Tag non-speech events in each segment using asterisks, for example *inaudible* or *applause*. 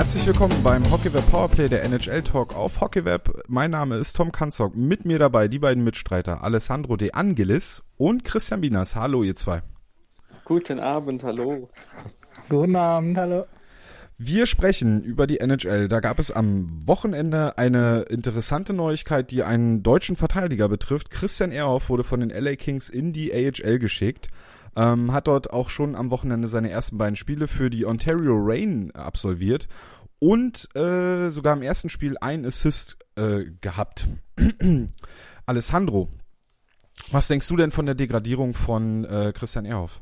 Herzlich willkommen beim Hockeyweb Powerplay der NHL Talk auf Hockeyweb. Mein Name ist Tom Kanzok. Mit mir dabei die beiden Mitstreiter Alessandro De Angelis und Christian Binas. Hallo, ihr zwei. Guten Abend, hallo. Guten Abend, hallo. Wir sprechen über die NHL. Da gab es am Wochenende eine interessante Neuigkeit, die einen deutschen Verteidiger betrifft. Christian Ehrhoff wurde von den LA Kings in die AHL geschickt. Ähm, hat dort auch schon am Wochenende seine ersten beiden Spiele für die Ontario Reign absolviert und äh, sogar im ersten Spiel ein Assist äh, gehabt. *clears throat* Alessandro, was denkst du denn von der Degradierung von äh, Christian Ehrhoff?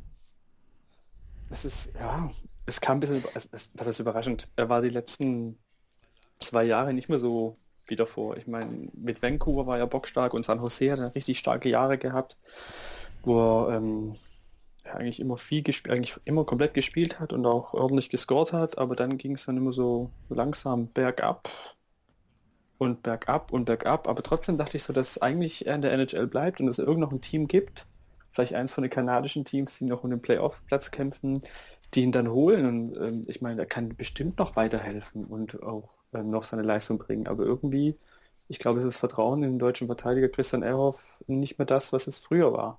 Das ist, ja, es kam ein bisschen, es, es, das ist überraschend. Er war die letzten zwei Jahre nicht mehr so wie davor. Ich meine, mit Vancouver war er bockstark und San Jose hat er richtig starke Jahre gehabt, wo er ähm, eigentlich immer viel gespielt, eigentlich immer komplett gespielt hat und auch ordentlich gescored hat, aber dann ging es dann immer so, langsam bergab und bergab und bergab. Aber trotzdem dachte ich so, dass eigentlich er in der NHL bleibt und es irgend noch ein Team gibt, vielleicht eins von den kanadischen Teams, die noch um den Playoff-Platz kämpfen, die ihn dann holen. Und ähm, ich meine, er kann bestimmt noch weiterhelfen und auch ähm, noch seine Leistung bringen. Aber irgendwie, ich glaube, es ist Vertrauen in den deutschen Verteidiger Christian Erhoff nicht mehr das, was es früher war.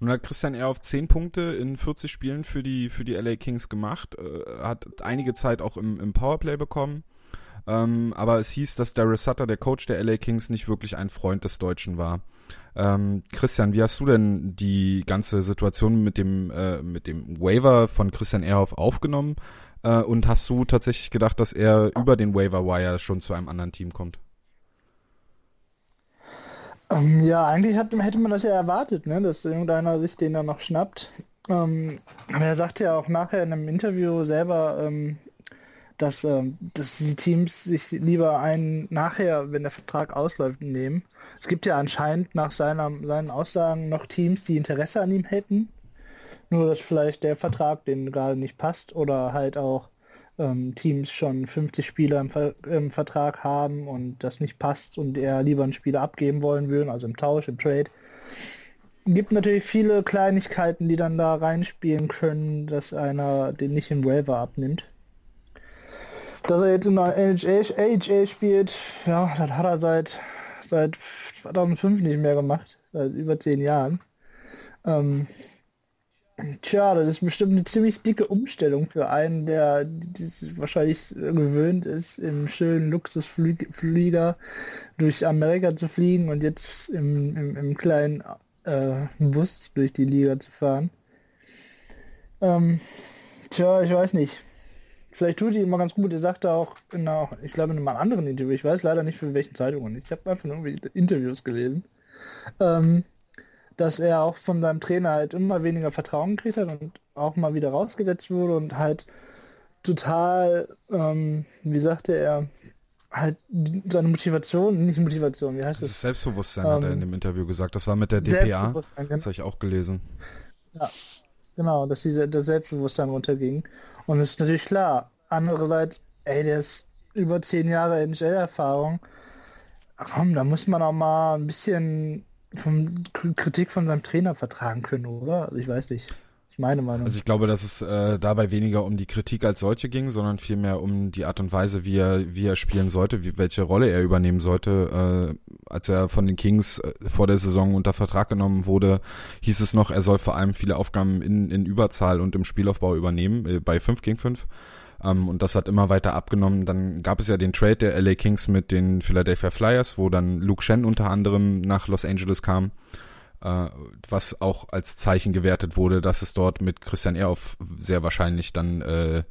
Nun hat Christian Ehr auf 10 Punkte in 40 Spielen für die, für die LA Kings gemacht, äh, hat einige Zeit auch im, im Powerplay bekommen. Ähm, aber es hieß, dass Darius Sutter, der Coach der LA Kings, nicht wirklich ein Freund des Deutschen war. Ähm, Christian, wie hast du denn die ganze Situation mit dem, äh, mit dem Waiver von Christian Ehrhoff aufgenommen? Äh, und hast du tatsächlich gedacht, dass er über den Waiver Wire schon zu einem anderen Team kommt? Ähm, ja, eigentlich hat, hätte man das ja erwartet, ne? dass irgendeiner sich den dann noch schnappt. Ähm, aber er sagte ja auch nachher in einem Interview selber, ähm, dass, ähm, dass die Teams sich lieber einen nachher, wenn der Vertrag ausläuft, nehmen. Es gibt ja anscheinend nach seiner, seinen Aussagen noch Teams, die Interesse an ihm hätten. Nur dass vielleicht der Vertrag denen gerade nicht passt oder halt auch ähm, Teams schon 50 Spieler im, Ver im, Vertrag haben und das nicht passt und er lieber einen Spieler abgeben wollen würden, also im Tausch, im Trade. Gibt natürlich viele Kleinigkeiten, die dann da reinspielen können, dass einer den nicht im Waiver abnimmt. Dass er jetzt in der AHA spielt, ja, das hat er seit, seit 2005 nicht mehr gemacht, seit über zehn Jahren. Ähm, Tja, das ist bestimmt eine ziemlich dicke Umstellung für einen, der wahrscheinlich gewöhnt ist, im schönen Luxusflieger durch Amerika zu fliegen und jetzt im, im, im kleinen äh, Bus durch die Liga zu fahren. Ähm, tja, ich weiß nicht. Vielleicht tut die immer ganz gut. Er sagte auch in einer, ich glaube in einem anderen Interview, ich weiß leider nicht für welchen Zeitungen. Ich habe einfach nur Interviews gelesen. Ähm, dass er auch von seinem Trainer halt immer weniger Vertrauen gekriegt hat und auch mal wieder rausgesetzt wurde und halt total, ähm, wie sagte er, halt seine Motivation, nicht Motivation, wie heißt das? Das ist Selbstbewusstsein, ähm, hat er in ähm, dem Interview gesagt. Das war mit der DPA. Das habe ich auch gelesen. Ja, genau, dass diese, das Selbstbewusstsein runterging. Und es ist natürlich klar. Andererseits, ey, der ist über zehn Jahre NHL-Erfahrung. Komm, da muss man auch mal ein bisschen von Kritik von seinem Trainer vertragen können, oder? Also ich weiß nicht. Ich meine Meinung. Also ich glaube, dass es äh, dabei weniger um die Kritik als solche ging, sondern vielmehr um die Art und Weise, wie er, wie er spielen sollte, wie, welche Rolle er übernehmen sollte. Äh, als er von den Kings äh, vor der Saison unter Vertrag genommen wurde, hieß es noch, er soll vor allem viele Aufgaben in, in Überzahl und im Spielaufbau übernehmen, äh, bei 5 gegen 5. Ähm, und das hat immer weiter abgenommen. Dann gab es ja den Trade der LA Kings mit den Philadelphia Flyers, wo dann Luke Shen unter anderem nach Los Angeles kam, äh, was auch als Zeichen gewertet wurde, dass es dort mit Christian Ehrhoff sehr wahrscheinlich dann, äh,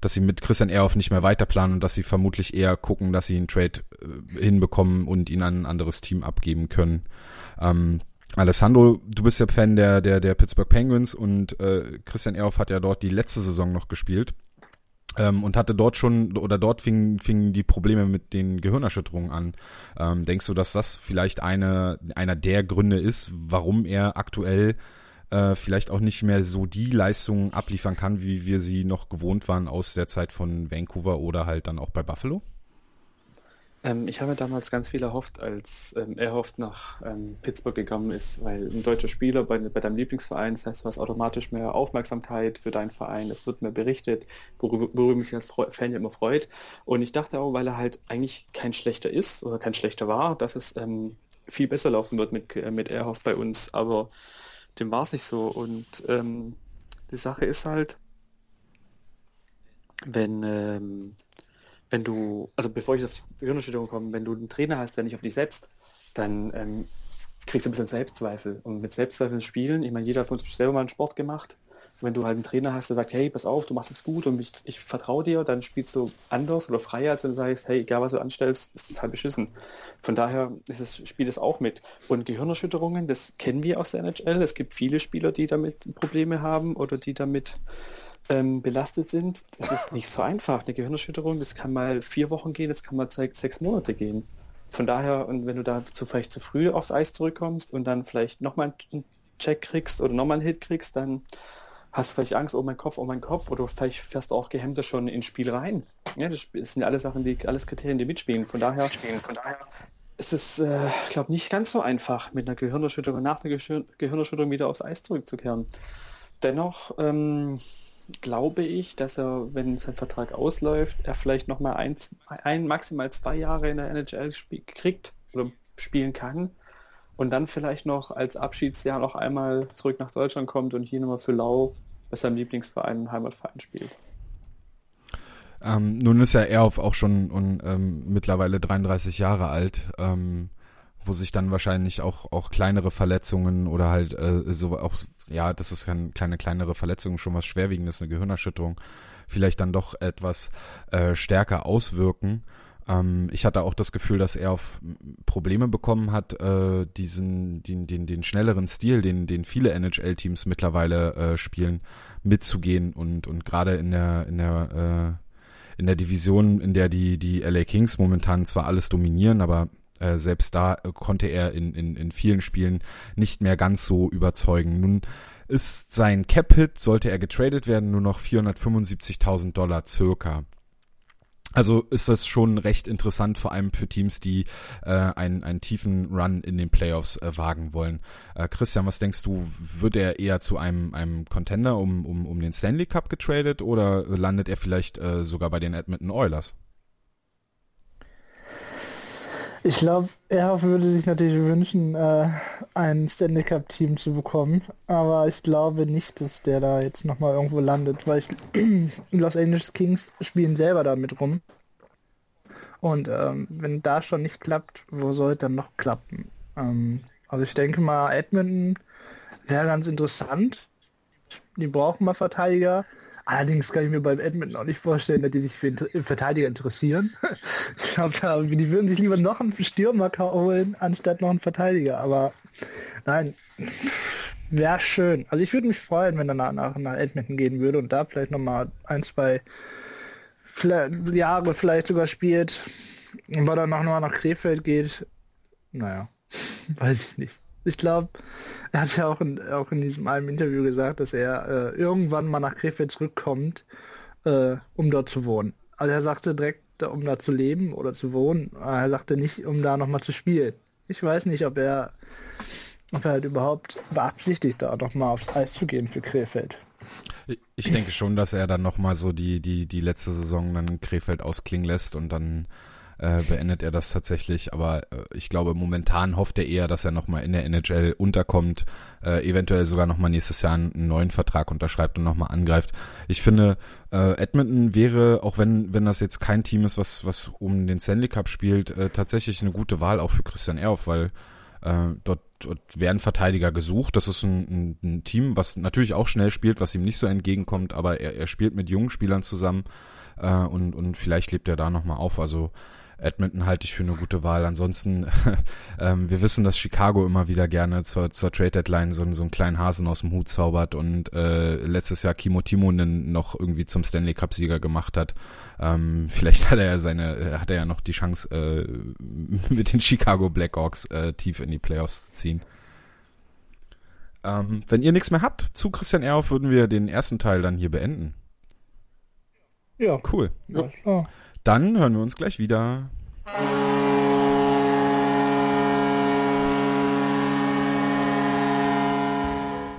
dass sie mit Christian Ehrhoff nicht mehr weiterplanen und dass sie vermutlich eher gucken, dass sie einen Trade äh, hinbekommen und ihn an ein anderes Team abgeben können. Ähm, Alessandro, du bist ja Fan der, der, der Pittsburgh Penguins und äh, Christian Ehrhoff hat ja dort die letzte Saison noch gespielt ähm, und hatte dort schon oder dort fingen fingen die Probleme mit den Gehirnerschütterungen an. Ähm, denkst du, dass das vielleicht eine einer der Gründe ist, warum er aktuell äh, vielleicht auch nicht mehr so die Leistungen abliefern kann, wie wir sie noch gewohnt waren aus der Zeit von Vancouver oder halt dann auch bei Buffalo? Ähm, ich habe damals ganz viel erhofft, als ähm, Erhofft nach ähm, Pittsburgh gekommen ist, weil ein deutscher Spieler bei, bei deinem Lieblingsverein, das heißt, du hast automatisch mehr Aufmerksamkeit für deinen Verein, es wird mehr berichtet, worüber, worüber mich als Fan ja immer freut. Und ich dachte auch, weil er halt eigentlich kein schlechter ist oder kein schlechter war, dass es ähm, viel besser laufen wird mit, äh, mit Erhoff bei uns, aber dem war es nicht so. Und ähm, die Sache ist halt, wenn ähm, wenn du, also bevor ich auf die Gehirnerschütterung komme, wenn du einen Trainer hast, der nicht auf dich setzt, dann ähm, kriegst du ein bisschen Selbstzweifel. Und mit Selbstzweifeln spielen, ich meine, jeder von uns selber mal einen Sport gemacht. Wenn du halt einen Trainer hast, der sagt, hey, pass auf, du machst es gut und ich, ich vertraue dir, dann spielst du anders oder freier, als wenn du sagst, hey, egal was du anstellst, ist total beschissen. Von daher ist es, spielt es auch mit. Und Gehirnerschütterungen, das kennen wir aus der NHL. Es gibt viele Spieler, die damit Probleme haben oder die damit ähm, belastet sind, das ist nicht so einfach. Eine Gehirnerschütterung, das kann mal vier Wochen gehen, das kann mal sechs Monate gehen. Von daher, und wenn du da zu, vielleicht zu früh aufs Eis zurückkommst und dann vielleicht nochmal einen Check kriegst oder nochmal einen Hit kriegst, dann hast du vielleicht Angst, oh mein Kopf, oh mein Kopf, oder vielleicht fährst du auch gehemmter schon ins Spiel rein. Ja, das sind ja alle Sachen, die, alles Kriterien, die mitspielen. Von daher, von daher ist es, äh, glaube nicht ganz so einfach, mit einer Gehirnerschütterung nach einer Gehirnerschütterung wieder aufs Eis zurückzukehren. Dennoch, ähm, glaube ich, dass er, wenn sein Vertrag ausläuft, er vielleicht noch mal ein, ein maximal zwei Jahre in der NHL kriegt oder spielen kann und dann vielleicht noch als Abschiedsjahr noch einmal zurück nach Deutschland kommt und hier nochmal für Lau bei seinem Lieblingsverein, Heimatverein spielt. Ähm, nun ist ja Erhoff auch schon und, ähm, mittlerweile 33 Jahre alt. Ähm, wo sich dann wahrscheinlich auch auch kleinere Verletzungen oder halt äh, so auch ja, das ist eine kleine kleinere Verletzung schon was schwerwiegendes, eine Gehirnerschütterung, vielleicht dann doch etwas äh, stärker auswirken. Ähm, ich hatte auch das Gefühl, dass er auf Probleme bekommen hat, äh, diesen den den den schnelleren Stil, den den viele NHL-Teams mittlerweile äh, spielen, mitzugehen und und gerade in der in der äh, in der Division, in der die die LA Kings momentan zwar alles dominieren, aber äh, selbst da äh, konnte er in, in, in vielen Spielen nicht mehr ganz so überzeugen. Nun ist sein Cap-Hit, sollte er getradet werden, nur noch 475.000 Dollar circa. Also ist das schon recht interessant, vor allem für Teams, die äh, einen, einen tiefen Run in den Playoffs äh, wagen wollen. Äh, Christian, was denkst du, wird er eher zu einem, einem Contender um, um, um den Stanley Cup getradet oder landet er vielleicht äh, sogar bei den Edmonton Oilers? Ich glaube, er würde sich natürlich wünschen, äh, ein Stanley Cup Team zu bekommen, aber ich glaube nicht, dass der da jetzt nochmal irgendwo landet, weil ich, *clears throat* Los Angeles Kings spielen selber damit rum. Und ähm, wenn da schon nicht klappt, wo soll es dann noch klappen? Ähm, also ich denke mal, Edmonton wäre ganz interessant. Die brauchen mal Verteidiger. Allerdings kann ich mir beim Edmonton auch nicht vorstellen, dass die sich für Verteidiger interessieren. *laughs* ich glaube, die würden sich lieber noch einen Stürmer holen, anstatt noch einen Verteidiger. Aber nein, wäre schön. Also ich würde mich freuen, wenn er nach, nach Edmonton gehen würde und da vielleicht nochmal ein, zwei Jahre vielleicht sogar spielt. Und er noch mal nach Krefeld geht. Naja, *laughs* weiß ich nicht. Ich glaube, er hat ja auch in, auch in diesem einen Interview gesagt, dass er äh, irgendwann mal nach Krefeld zurückkommt, äh, um dort zu wohnen. Also er sagte direkt, um da zu leben oder zu wohnen. Er sagte nicht, um da nochmal zu spielen. Ich weiß nicht, ob er, ob er halt überhaupt beabsichtigt, da nochmal aufs Eis zu gehen für Krefeld. Ich denke schon, dass er dann nochmal so die, die, die letzte Saison dann Krefeld ausklingen lässt und dann äh, beendet er das tatsächlich. Aber äh, ich glaube, momentan hofft er eher, dass er nochmal in der NHL unterkommt, äh, eventuell sogar nochmal nächstes Jahr einen neuen Vertrag unterschreibt und nochmal angreift. Ich finde, äh, Edmonton wäre, auch wenn, wenn das jetzt kein Team ist, was, was um den Stanley Cup spielt, äh, tatsächlich eine gute Wahl auch für Christian Erhoff, weil äh, dort, dort werden Verteidiger gesucht. Das ist ein, ein, ein Team, was natürlich auch schnell spielt, was ihm nicht so entgegenkommt, aber er, er spielt mit jungen Spielern zusammen äh, und, und vielleicht lebt er da nochmal auf. Also Edmonton halte ich für eine gute Wahl. Ansonsten, *laughs* ähm, wir wissen, dass Chicago immer wieder gerne zur, zur Trade Deadline so, so einen kleinen Hasen aus dem Hut zaubert und äh, letztes Jahr Kimo Timonen noch irgendwie zum Stanley Cup Sieger gemacht hat. Ähm, vielleicht hat er ja seine, hat er ja noch die Chance, äh, *laughs* mit den Chicago Blackhawks äh, tief in die Playoffs zu ziehen. Ähm, wenn ihr nichts mehr habt zu Christian Ehrhoff, würden wir den ersten Teil dann hier beenden. Ja. Cool. Ja. Dann hören wir uns gleich wieder.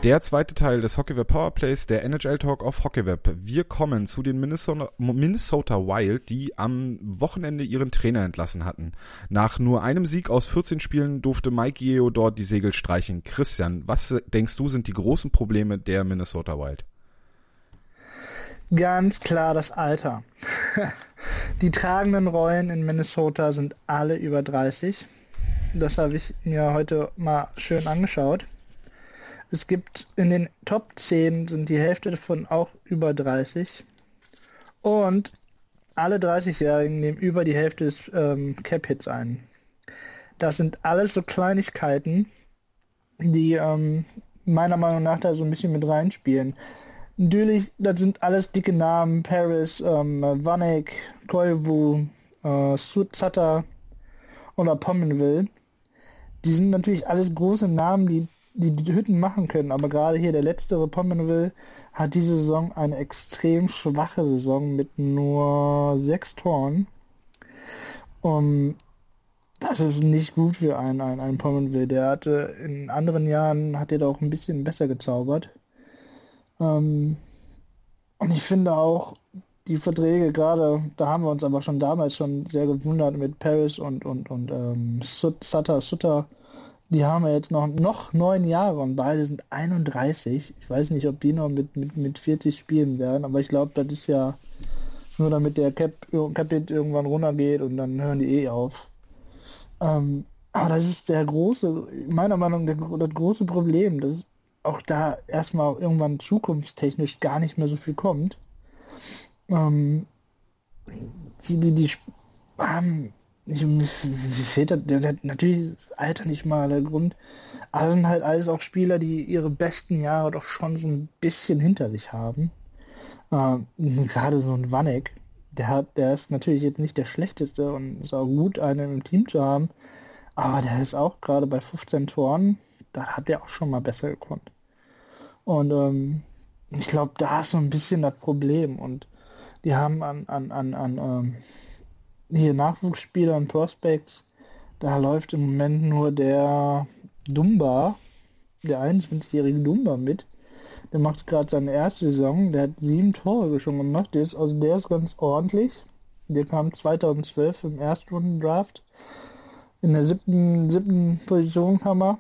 Der zweite Teil des Hockeyweb Powerplays, der NHL Talk auf Hockeyweb. Wir kommen zu den Minnesota, Minnesota Wild, die am Wochenende ihren Trainer entlassen hatten. Nach nur einem Sieg aus 14 Spielen durfte Mike Yeo dort die Segel streichen. Christian, was denkst du sind die großen Probleme der Minnesota Wild? Ganz klar das Alter. *laughs* die tragenden Rollen in Minnesota sind alle über 30. Das habe ich mir heute mal schön angeschaut. Es gibt in den Top 10 sind die Hälfte davon auch über 30. Und alle 30-Jährigen nehmen über die Hälfte des ähm, Cap-Hits ein. Das sind alles so Kleinigkeiten, die ähm, meiner Meinung nach da so ein bisschen mit reinspielen. Natürlich, das sind alles dicke Namen, Paris, ähm, Vanek, Koivu, äh, Sutter oder Pommenville. Die sind natürlich alles große Namen, die die, die Hütten machen können. Aber gerade hier der letzte Pomenville hat diese Saison eine extrem schwache Saison mit nur sechs Toren. Um, das ist nicht gut für einen, einen, einen Pomenville. Der hatte in anderen Jahren hat er da auch ein bisschen besser gezaubert. Um, und ich finde auch die Verträge gerade, da haben wir uns aber schon damals schon sehr gewundert mit Paris und und und ähm, Sutter Sutter die haben ja jetzt noch, noch neun Jahre und beide sind 31. Ich weiß nicht, ob die noch mit, mit, mit 40 spielen werden, aber ich glaube, das ist ja nur damit der Cap, Cap irgendwann runtergeht und dann hören die eh auf. Ähm, aber das ist der große, meiner Meinung nach, das große Problem, dass auch da erstmal irgendwann zukunftstechnisch gar nicht mehr so viel kommt. Ähm, die, die, die haben ich, mir fehlt das, natürlich ist Alter nicht mal der Grund. Aber sind halt alles auch Spieler, die ihre besten Jahre doch schon so ein bisschen hinter sich haben. Ähm, gerade so ein Wannek, der hat, der ist natürlich jetzt nicht der schlechteste und ist auch gut, einen im Team zu haben. Aber der ist auch gerade bei 15 Toren, da hat der auch schon mal besser gekonnt. Und ähm, ich glaube, da ist so ein bisschen das Problem. Und die haben an, an, an, an ähm, hier Nachwuchsspieler und Prospects, da läuft im Moment nur der Dumba, der 21-jährige Dumba mit. Der macht gerade seine erste Saison, der hat sieben Tore schon gemacht, der ist, also der ist ganz ordentlich. Der kam 2012 im Erstrunden-Draft. In der siebten, siebten Position kam er.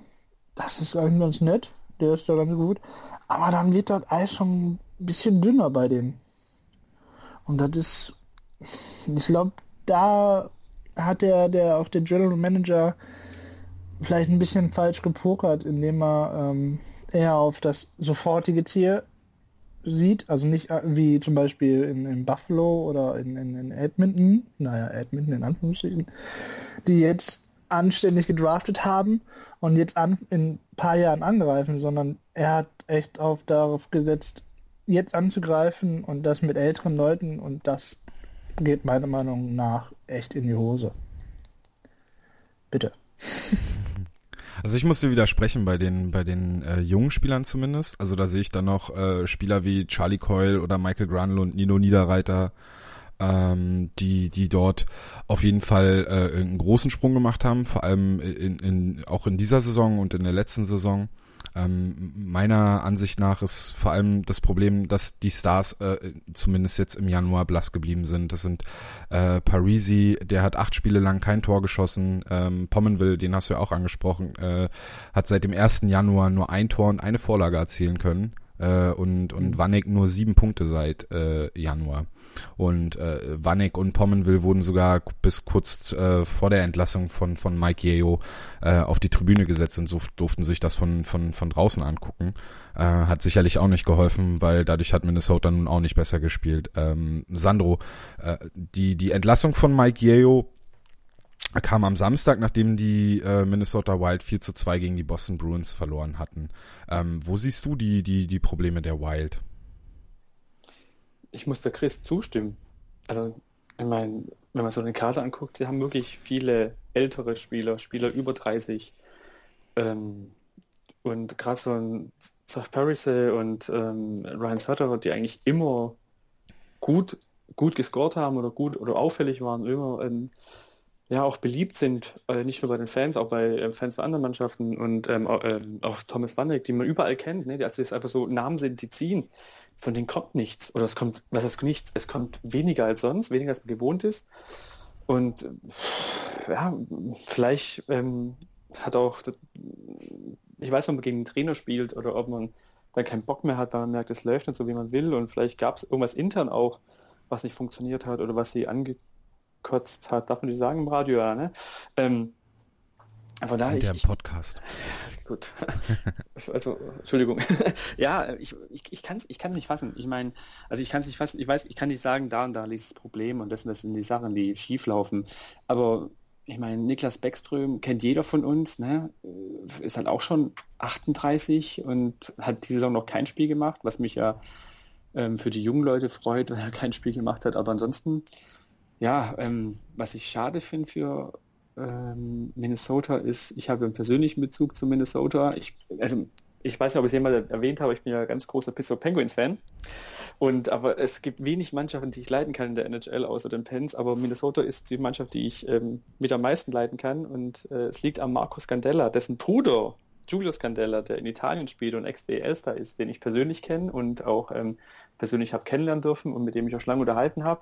Das ist eigentlich ganz nett. Der ist da ganz gut. Aber dann wird das Eis schon ein bisschen dünner bei denen. Und das ist, ich glaube, da hat der, der auch der General Manager vielleicht ein bisschen falsch gepokert, indem er ähm, eher auf das sofortige Tier sieht, also nicht äh, wie zum Beispiel in, in Buffalo oder in, in, in Edmonton, naja, Edmonton in Anführungsstrichen, die jetzt anständig gedraftet haben und jetzt an, in ein paar Jahren angreifen, sondern er hat echt auf darauf gesetzt, jetzt anzugreifen und das mit älteren Leuten und das geht meiner Meinung nach echt in die Hose. Bitte. *laughs* Also ich musste widersprechen bei den bei den äh, jungen Spielern zumindest. Also da sehe ich dann noch äh, Spieler wie Charlie Coyle oder Michael Granl und Nino Niederreiter, ähm, die die dort auf jeden Fall äh, einen großen Sprung gemacht haben, vor allem in, in auch in dieser Saison und in der letzten Saison. Ähm, meiner Ansicht nach ist vor allem das Problem, dass die Stars äh, zumindest jetzt im Januar blass geblieben sind. Das sind äh, Parisi, der hat acht Spiele lang kein Tor geschossen. Ähm, Pommenville, den hast du ja auch angesprochen, äh, hat seit dem 1. Januar nur ein Tor und eine Vorlage erzielen können. Äh, und und mhm. Wannig nur sieben Punkte seit äh, Januar. Und äh, Wannig und Pommenville wurden sogar bis kurz äh, vor der Entlassung von, von Mike Yeo äh, auf die Tribüne gesetzt und so durften sich das von, von, von draußen angucken. Äh, hat sicherlich auch nicht geholfen, weil dadurch hat Minnesota nun auch nicht besser gespielt. Ähm, Sandro, äh, die, die Entlassung von Mike Yeo kam am Samstag, nachdem die äh, Minnesota Wild 4 zu 2 gegen die Boston Bruins verloren hatten. Ähm, wo siehst du die, die, die Probleme der Wild? Ich muss der Chris zustimmen. Also, ich meine, wenn man so den Kader anguckt, sie haben wirklich viele ältere Spieler, Spieler über 30. Ähm, und gerade so ein Zach Parise und ähm, Ryan Sutter, die eigentlich immer gut, gut gescored haben oder gut oder auffällig waren, immer ähm, ja auch beliebt sind, äh, nicht nur bei den Fans, auch bei äh, Fans von anderen Mannschaften und ähm, auch, äh, auch Thomas Wanneck, die man überall kennt, ne? also das einfach so Namen sind, die ziehen. Von denen kommt nichts. Oder es kommt, was heißt nichts? Es kommt weniger als sonst, weniger als man gewohnt ist. Und ja, vielleicht ähm, hat auch, ich weiß nicht, ob man gegen einen Trainer spielt oder ob man dann keinen Bock mehr hat, man merkt, es läuft nicht so, wie man will. Und vielleicht gab es irgendwas intern auch, was nicht funktioniert hat oder was sie angekotzt hat. Darf man die sagen im Radio, ja, ne? Ähm, von daher, ich, ja im Podcast. *laughs* Gut. *laughs* also, Entschuldigung. *laughs* ja, ich, ich, ich kann es ich kann's nicht fassen. Ich meine, also ich kann es nicht fassen. Ich weiß, ich kann nicht sagen, da und da liegt das Problem und das, das sind die Sachen, die schief laufen. Aber ich meine, Niklas Beckström kennt jeder von uns, ne? ist halt auch schon 38 und hat diese Saison noch kein Spiel gemacht, was mich ja ähm, für die jungen Leute freut, weil er kein Spiel gemacht hat. Aber ansonsten, ja, ähm, was ich schade finde für ähm, Minnesota ist, ich habe einen persönlichen Bezug zu Minnesota. Ich, also ich weiß nicht, ob ich es jemals erwähnt habe, ich bin ja ganz großer Pittsburgh Penguins-Fan. Und aber es gibt wenig Mannschaften, die ich leiten kann in der NHL, außer den Pens. Aber Minnesota ist die Mannschaft, die ich ähm, mit am meisten leiten kann. Und äh, es liegt am Marco Scandella, dessen Bruder Giulio Scandella, der in Italien spielt und Ex-DL-Star ist, den ich persönlich kenne und auch ähm, persönlich habe kennenlernen dürfen und mit dem ich auch schon lange unterhalten habe.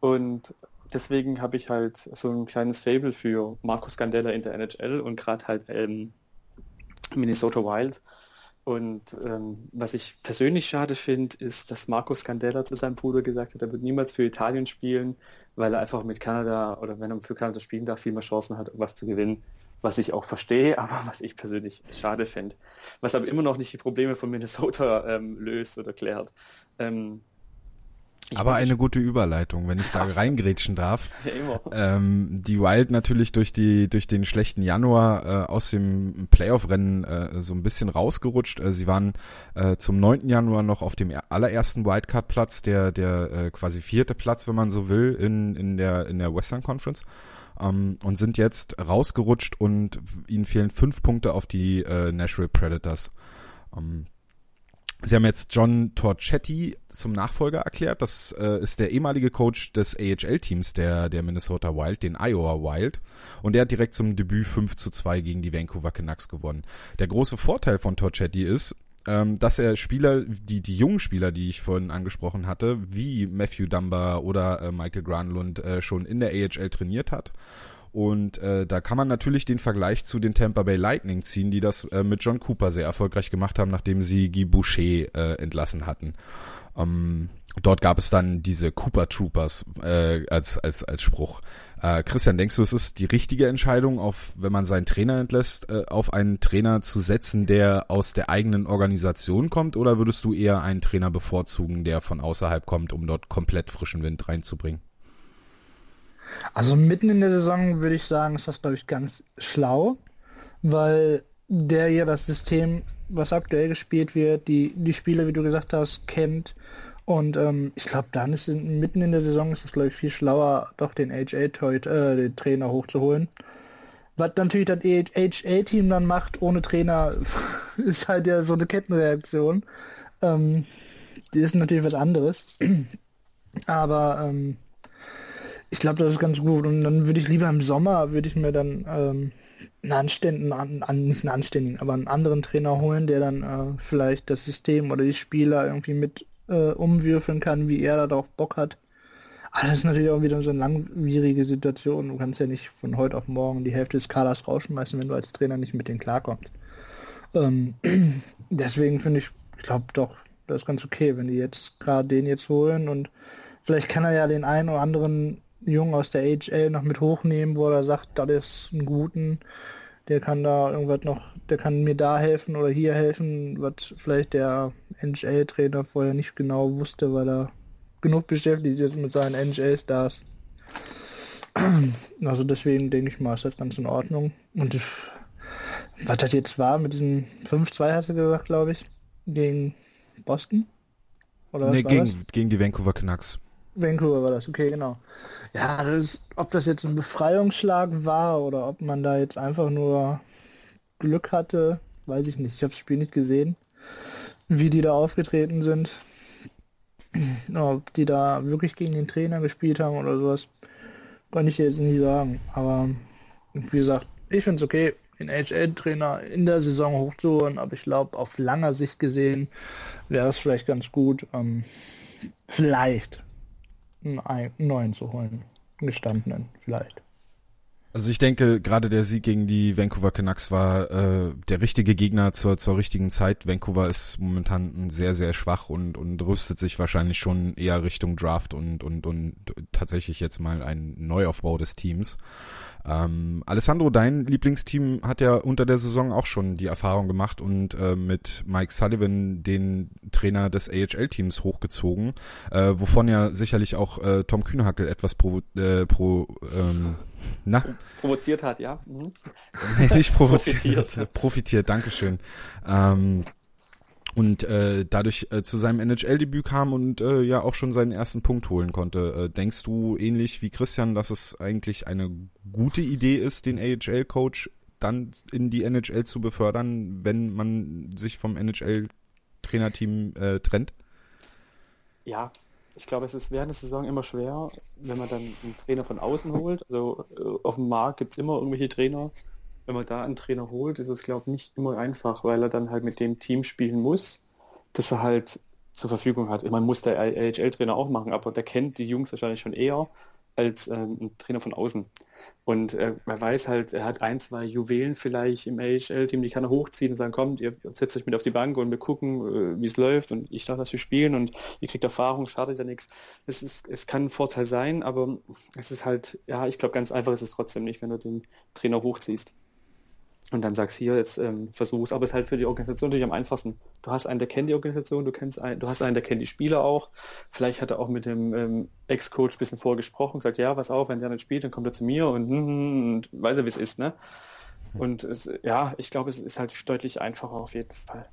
Und deswegen habe ich halt so ein kleines Fable für Marco Scandella in der NHL und gerade halt ähm, Minnesota Wild. Und ähm, was ich persönlich schade finde, ist, dass Marco Scandella zu seinem Bruder gesagt hat, er wird niemals für Italien spielen, weil er einfach mit Kanada oder wenn er für Kanada spielen darf, viel mehr Chancen hat, was zu gewinnen. Was ich auch verstehe, *laughs* aber was ich persönlich schade finde. Was aber immer noch nicht die Probleme von Minnesota ähm, löst oder klärt. Ähm, ich Aber eine gute Überleitung, wenn ich da reingrätschen darf. *laughs* Ja, ähm, die Wild natürlich durch die durch den schlechten Januar äh, aus dem Playoff-Rennen äh, so ein bisschen rausgerutscht. Äh, sie waren äh, zum 9. Januar noch auf dem allerersten Wildcard-Platz, der der äh, quasi vierte Platz, wenn man so will, in in der in der Western Conference. Um, ähm, und sind jetzt rausgerutscht und ihnen fehlen fünf Punkte auf die äh, Nashville Predators. Um, ähm, Sie haben jetzt John Torchetti zum Nachfolger erklärt. Das äh, ist der ehemalige Coach des AHL-Teams der, der Minnesota Wild, den Iowa Wild. Und der hat direkt zum Debüt 5 zu 2 gegen die Vancouver Canucks gewonnen. Der große Vorteil von Torchetti ist, ähm, dass er Spieler, die, die jungen Spieler, die ich vorhin angesprochen hatte, wie Matthew Dumba oder äh, Michael Granlund äh, schon in der AHL trainiert hat und äh, da kann man natürlich den Vergleich zu den Tampa Bay Lightning ziehen, die das äh, mit John Cooper sehr erfolgreich gemacht haben, nachdem sie Guy Boucher äh, entlassen hatten. Ähm, dort gab es dann diese Cooper Troopers äh, als, als, als Spruch. Äh, Christian, denkst du, es ist die richtige Entscheidung, auf, wenn man seinen Trainer entlässt, äh, auf einen Trainer zu setzen, der aus der eigenen Organisation kommt? Oder würdest du eher einen Trainer bevorzugen, der von außerhalb kommt, um dort komplett frischen Wind reinzubringen? Also mitten in der Saison würde ich sagen, ist das, glaube ich, ganz schlau, weil der ja das System, was aktuell gespielt wird, die, die Spieler, wie du gesagt hast, kennt. Und ähm, ich glaube, dann ist in, mitten in der Saison ist es, glaube ich, viel schlauer, doch den HA-Toy, äh, den Trainer hochzuholen. Was natürlich das HA-Team dann macht ohne Trainer, *laughs* ist halt ja so eine Kettenreaktion. Ähm, die ist natürlich was anderes. *clears throat* Aber ähm, ich glaube, das ist ganz gut. Und dann würde ich lieber im Sommer, würde ich mir dann ähm, einen anständigen, an, an, nicht einen anständigen, aber einen anderen Trainer holen, der dann äh, vielleicht das System oder die Spieler irgendwie mit äh, umwürfeln kann, wie er darauf Bock hat. Aber das ist natürlich auch wieder so eine langwierige Situation. Du kannst ja nicht von heute auf morgen die Hälfte des Kaders rausschmeißen, wenn du als Trainer nicht mit denen klarkommst. Ähm, *clears throat* deswegen finde ich, ich glaube doch, das ist ganz okay, wenn die jetzt gerade den jetzt holen und vielleicht kann er ja den einen oder anderen Jungen aus der HL noch mit hochnehmen, wo er sagt, das ist ein Guten, der kann da irgendwas noch, der kann mir da helfen oder hier helfen, was vielleicht der NHL-Trainer vorher nicht genau wusste, weil er genug beschäftigt ist mit seinen NHL-Stars. Also deswegen denke ich mal, ist das ganz in Ordnung. Und was das jetzt war mit diesen 5-2 hast du gesagt, glaube ich, gegen Boston? Oder nee, gegen, gegen die Vancouver Canucks. Vancouver war das, okay, genau. Ja, das, ob das jetzt ein Befreiungsschlag war oder ob man da jetzt einfach nur Glück hatte, weiß ich nicht. Ich habe das Spiel nicht gesehen, wie die da aufgetreten sind. *clears throat* Ob die da wirklich gegen den Trainer gespielt haben oder sowas, kann ich jetzt nicht sagen. Aber wie gesagt, ich finde es okay, den HL-Trainer in der Saison hochzuholen, aber ich glaube, auf langer Sicht gesehen wäre es vielleicht ganz gut, ähm, vielleicht einen neuen zu holen. Einen gestandenen, vielleicht. Also ich denke, gerade der Sieg gegen die Vancouver Canucks war äh, der richtige Gegner zur, zur richtigen Zeit. Vancouver ist momentan sehr, sehr schwach und, und rüstet sich wahrscheinlich schon eher Richtung Draft und, und, und tatsächlich jetzt mal ein Neuaufbau des Teams. Ähm, Alessandro, dein Lieblingsteam hat ja unter der Saison auch schon die Erfahrung gemacht und äh, mit Mike Sullivan den Trainer des AHL-Teams hochgezogen, äh, wovon ja sicherlich auch äh, Tom Kühnhackel etwas pro, äh, pro ähm, na? provoziert hat, ja. Mhm. Nee, nicht provoziert, profitiert, profitiert Dankeschön. Ähm, und äh, dadurch äh, zu seinem NHL-Debüt kam und äh, ja auch schon seinen ersten Punkt holen konnte. Äh, denkst du ähnlich wie Christian, dass es eigentlich eine gute Idee ist, den AHL-Coach dann in die NHL zu befördern, wenn man sich vom NHL-Trainerteam äh, trennt? Ja, ich glaube, es ist während der Saison immer schwer, wenn man dann einen Trainer von außen holt. Also äh, auf dem Markt gibt es immer irgendwelche Trainer, wenn man da einen Trainer holt, ist es, glaube ich, nicht immer einfach, weil er dann halt mit dem Team spielen muss, das er halt zur Verfügung hat. Man muss der AHL-Trainer auch machen, aber der kennt die Jungs wahrscheinlich schon eher als ähm, ein Trainer von außen. Und äh, man weiß halt, er hat ein, zwei Juwelen vielleicht im AHL-Team, die kann er hochziehen und sagen, kommt, ihr setzt euch mit auf die Bank und wir gucken, äh, wie es läuft und ich darf das für spielen und ihr kriegt Erfahrung, schadet ja nichts. Es, ist, es kann ein Vorteil sein, aber es ist halt, ja, ich glaube, ganz einfach ist es trotzdem nicht, wenn du den Trainer hochziehst und dann sagst hier, jetzt ähm, versuch's, aber es ist halt für die Organisation natürlich am einfachsten. Du hast einen, der kennt die Organisation, du kennst einen, du hast einen, der kennt die Spieler auch. Vielleicht hat er auch mit dem ähm, Ex-Coach ein bisschen vorgesprochen, gesagt, ja, was auf, wenn der nicht spielt, dann kommt er zu mir und, und weiß er, wie es ist, ne? Und es, ja, ich glaube, es ist halt deutlich einfacher auf jeden Fall.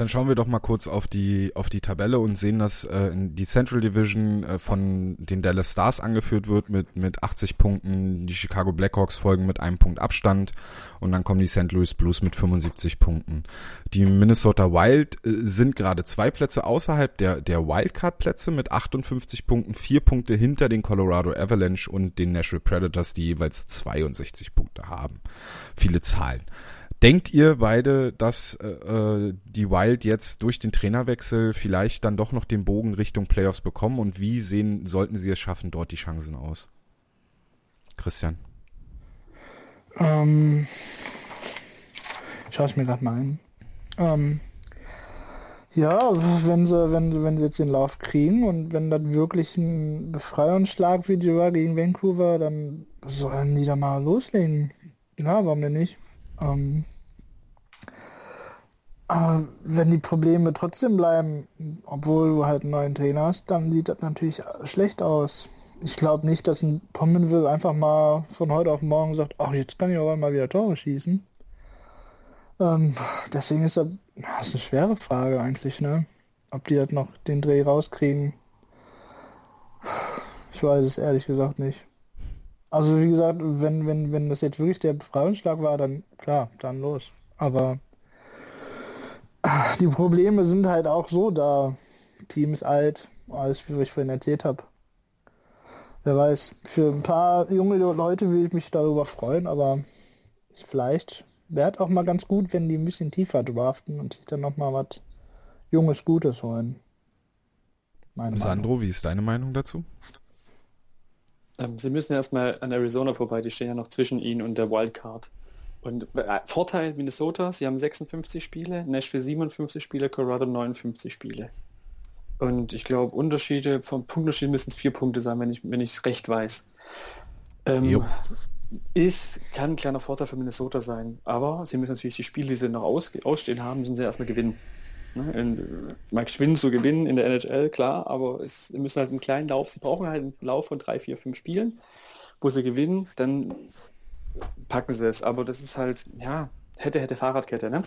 Dann schauen wir doch mal kurz auf die auf die Tabelle und sehen, dass äh, die Central Division äh, von den Dallas Stars angeführt wird mit mit 80 Punkten. Die Chicago Blackhawks folgen mit einem Punkt Abstand und dann kommen die St. Louis Blues mit 75 Punkten. Die Minnesota Wild äh, sind gerade zwei Plätze außerhalb der der Wildcard Plätze mit 58 Punkten, vier Punkte hinter den Colorado Avalanche und den Nashville Predators, die jeweils 62 Punkte haben. Viele Zahlen. Denkt ihr beide, dass äh, äh, die Wild jetzt durch den Trainerwechsel vielleicht dann doch noch den Bogen Richtung Playoffs bekommen und wie sehen, sollten sie es schaffen, dort die Chancen aus? Christian. Ähm, ich schaue es mir gerade mal ein. Ähm, ja, wenn sie, wenn, wenn sie jetzt den Lauf kriegen und wenn das wirklich ein Befreiungsschlag war gegen Vancouver, dann sollen die da mal loslegen. Ja, warum denn nicht? Ähm, aber wenn die Probleme trotzdem bleiben, obwohl du halt einen neuen Trainer hast, dann sieht das natürlich schlecht aus. Ich glaube nicht, dass ein Pommenville einfach mal von heute auf morgen sagt, ach, jetzt kann ich aber mal wieder Tore schießen. Ähm, deswegen ist das, das ist eine schwere Frage eigentlich, ne? Ob die halt noch den Dreh rauskriegen. Ich weiß es ehrlich gesagt nicht. Also wie gesagt, wenn, wenn, wenn das jetzt wirklich der Befreiungsschlag war, dann klar, dann los. Aber die Probleme sind halt auch so da. Team ist alt, alles wie ich vorhin erzählt habe. Wer weiß, für ein paar junge Leute will ich mich darüber freuen, aber vielleicht wäre auch mal ganz gut, wenn die ein bisschen tiefer draften und sich dann nochmal was Junges Gutes holen. Meine Sandro, Meinung. wie ist deine Meinung dazu? Ähm, sie müssen erstmal an Arizona vorbei, die stehen ja noch zwischen ihnen und der Wildcard. Und äh, Vorteil Minnesota, sie haben 56 Spiele, Nashville 57 Spiele, Colorado 59 Spiele. Und ich glaube, Unterschiede, vom Punktunterschied müssen es vier Punkte sein, wenn ich wenn es recht weiß. Ähm, ist, kann ein kleiner Vorteil für Minnesota sein. Aber sie müssen natürlich die Spiele, die sie noch aus, ausstehen haben, müssen sie erstmal gewinnen. Ne? In, Mike Schwinn zu gewinnen in der NHL, klar, aber es, müssen halt einen kleinen Lauf, sie brauchen halt einen Lauf von drei, vier, fünf Spielen, wo sie gewinnen, dann packen sie es. Aber das ist halt, ja, hätte, hätte Fahrradkette, ne?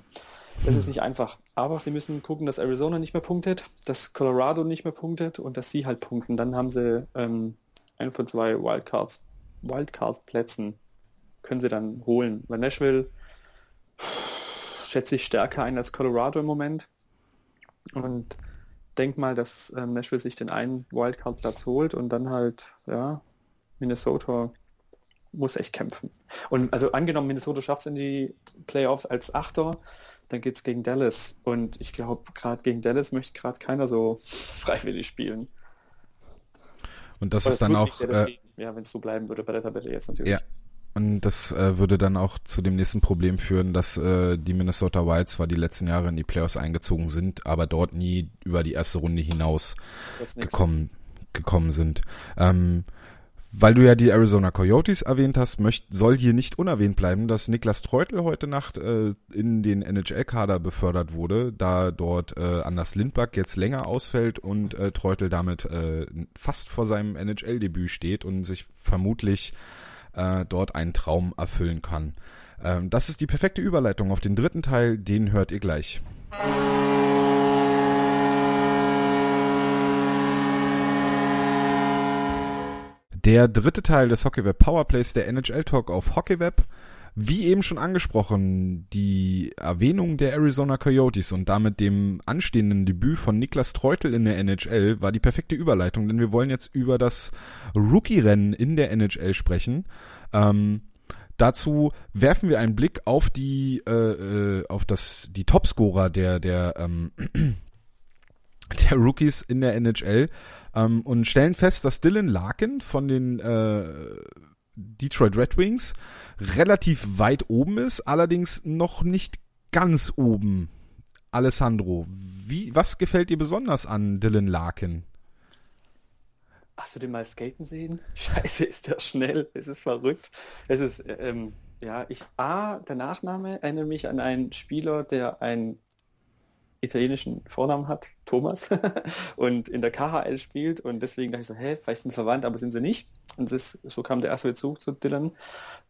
Das ist nicht einfach. Aber sie müssen gucken, dass Arizona nicht mehr punktet, dass Colorado nicht mehr punktet und dass sie halt punkten. Dann haben sie ähm, einen von zwei Wildcards, Wildcard-Plätzen können sie dann holen. Weil Nashville schätze ich stärker ein als Colorado im Moment. Und denk mal, dass ähm, Nashville sich den einen Wildcard-Platz holt und dann halt, ja, Minnesota muss echt kämpfen. Und also angenommen, Minnesota schafft es in die Playoffs als Achter, dann geht es gegen Dallas. Und ich glaube, gerade gegen Dallas möchte gerade keiner so *laughs* freiwillig spielen. Und das Oder ist dann auch. Äh, ja, wenn es so bleiben würde bei der Tabelle jetzt natürlich. Ja. Und das äh, würde dann auch zu dem nächsten Problem führen, dass äh, die Minnesota Wild zwar die letzten Jahre in die Playoffs eingezogen sind, aber dort nie über die erste Runde hinaus gekommen, gekommen sind. Ähm, weil du ja die Arizona Coyotes erwähnt hast, möcht, soll hier nicht unerwähnt bleiben, dass Niklas Treutel heute Nacht äh, in den NHL-Kader befördert wurde, da dort äh, Anders Lindback jetzt länger ausfällt und äh, Treutel damit äh, fast vor seinem NHL-Debüt steht und sich vermutlich äh, dort einen Traum erfüllen kann. Ähm, das ist die perfekte Überleitung auf den dritten Teil, den hört ihr gleich. Der dritte Teil des Hockeyweb Powerplays, der NHL Talk auf Hockeyweb. Wie eben schon angesprochen, die Erwähnung der Arizona Coyotes und damit dem anstehenden Debüt von Niklas Treutel in der NHL war die perfekte Überleitung, denn wir wollen jetzt über das Rookie-Rennen in der NHL sprechen. Ähm, dazu werfen wir einen Blick auf die äh, äh auf das die Topscorer der der ähm, *clears throat* der Rookies in der NHL ähm, und stellen fest, dass Dylan Larkin von den äh, Detroit Red Wings relativ weit oben ist, allerdings noch nicht ganz oben. Alessandro, wie, was gefällt dir besonders an Dylan Larkin? Hast du den mal skaten sehen? *laughs* Scheiße, ist der schnell. Es ist verrückt. Es ist, ähm, ja, ich, A, der Nachname erinnert mich an einen Spieler, der ein italienischen Vornamen hat, Thomas, *laughs* und in der KHL spielt und deswegen dachte ich so, hä, vielleicht sind sie verwandt, aber sind sie nicht. Und ist, so kam der erste Bezug zu Dylan.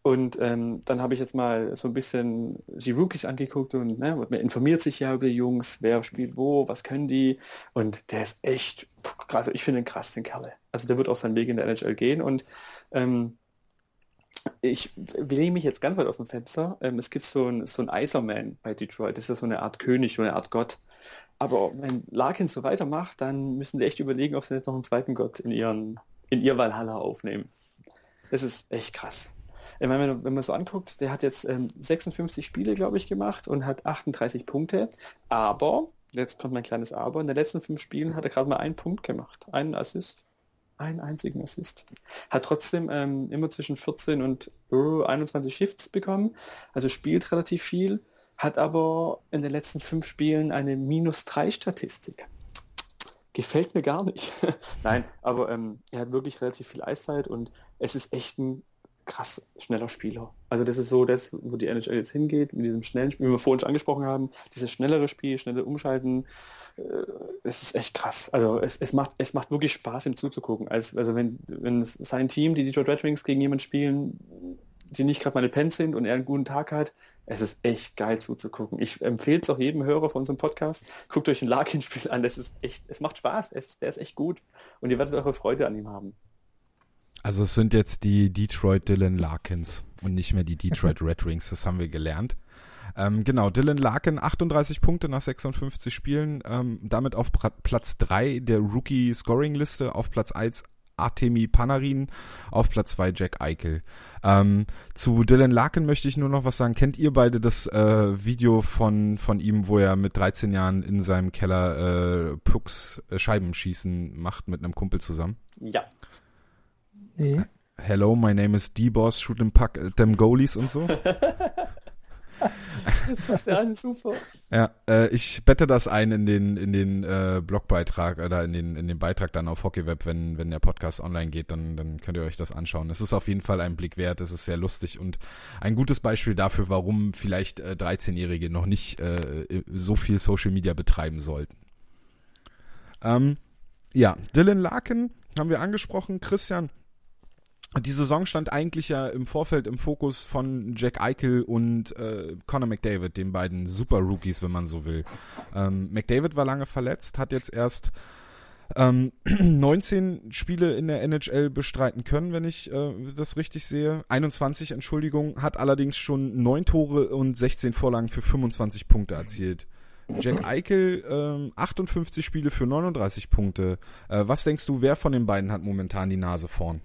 Und ähm, dann habe ich jetzt mal so ein bisschen die Rookies angeguckt und ne, man informiert sich ja über die Jungs, wer spielt wo, was können die. Und der ist echt, also ich finde den krass, den Kerle. Also der wird auch seinen Weg in der NHL gehen und ähm, ich lehne mich jetzt ganz weit aus dem Fenster. Ähm, es gibt so ein, so ein Iserman bei Detroit. Das ist ja so eine Art König, so eine Art Gott. Aber wenn Larkin so weitermacht, dann müssen sie echt überlegen, ob sie nicht noch einen zweiten Gott in, ihren, in ihr Valhalla aufnehmen. Das ist echt krass. Ich meine, wenn, wenn man so anguckt, der hat jetzt ähm, 56 Spiele, glaube ich, gemacht und hat 38 Punkte. Aber, jetzt kommt mein kleines Aber, in den letzten fünf Spielen hat er gerade mal einen Punkt gemacht. Einen Assist einen einzigen Assist. Hat trotzdem ähm, immer zwischen 14 und oh, 21 Shifts bekommen, also spielt relativ viel, hat aber in den letzten fünf Spielen eine minus 3 Statistik. Gefällt mir gar nicht. *laughs* Nein, aber ähm, er hat wirklich relativ viel Eiszeit und es ist echt ein krass schneller Spieler. Also das ist so das, wo die NHL jetzt hingeht, mit diesem schnellen Spiel, wie wir vorhin schon angesprochen haben, dieses schnellere Spiel, schnelle Umschalten, äh, es ist echt krass. Also es, es, macht, es macht wirklich Spaß, ihm zuzugucken. Als, also wenn, wenn sein Team, die Detroit Red Wings, gegen jemanden spielen, die nicht gerade meine Pens sind und er einen guten Tag hat, es ist echt geil zuzugucken. Ich empfehle es auch jedem Hörer von unserem Podcast. Guckt euch ein Larkin-Spiel an. Das ist echt, es macht Spaß. Es, der ist echt gut. Und ihr werdet eure Freude an ihm haben. Also es sind jetzt die Detroit Dylan Larkins und nicht mehr die Detroit *laughs* Red Wings. Das haben wir gelernt. Ähm, genau, Dylan Larkin 38 Punkte nach 56 Spielen, ähm, damit auf Platz 3 der Rookie-Scoring-Liste, auf Platz 1 Artemi Panarin, auf Platz 2 Jack Eichel. Ähm, zu Dylan Larkin möchte ich nur noch was sagen. Kennt ihr beide das äh, Video von, von ihm, wo er mit 13 Jahren in seinem Keller äh, Pucks äh, Scheibenschießen macht mit einem Kumpel zusammen? Ja. Nee. Hello, my name is D-Boss, shoot them puck at them goalies und so. *laughs* das passt ja an, super. Ja, äh, ich bette das ein in den in den äh, Blogbeitrag oder in den in den Beitrag dann auf Hockeyweb, wenn wenn der Podcast online geht, dann dann könnt ihr euch das anschauen. Es ist auf jeden Fall ein Blick wert. Es ist sehr lustig und ein gutes Beispiel dafür, warum vielleicht äh, 13-Jährige noch nicht äh, so viel Social Media betreiben sollten. Ähm, ja, Dylan Larkin haben wir angesprochen. Christian, die Saison stand eigentlich ja im Vorfeld im Fokus von Jack Eichel und äh, Conor McDavid, den beiden Super Rookies, wenn man so will. Ähm, McDavid war lange verletzt, hat jetzt erst ähm, *clears throat* 19 Spiele in der NHL bestreiten können, wenn ich äh, das richtig sehe. 21, Entschuldigung, hat allerdings schon 9 Tore und 16 Vorlagen für 25 Punkte erzielt. Jack Eichel, ähm, 58 Spiele für 39 Punkte. Äh, was denkst du, wer von den beiden hat momentan die Nase vorn?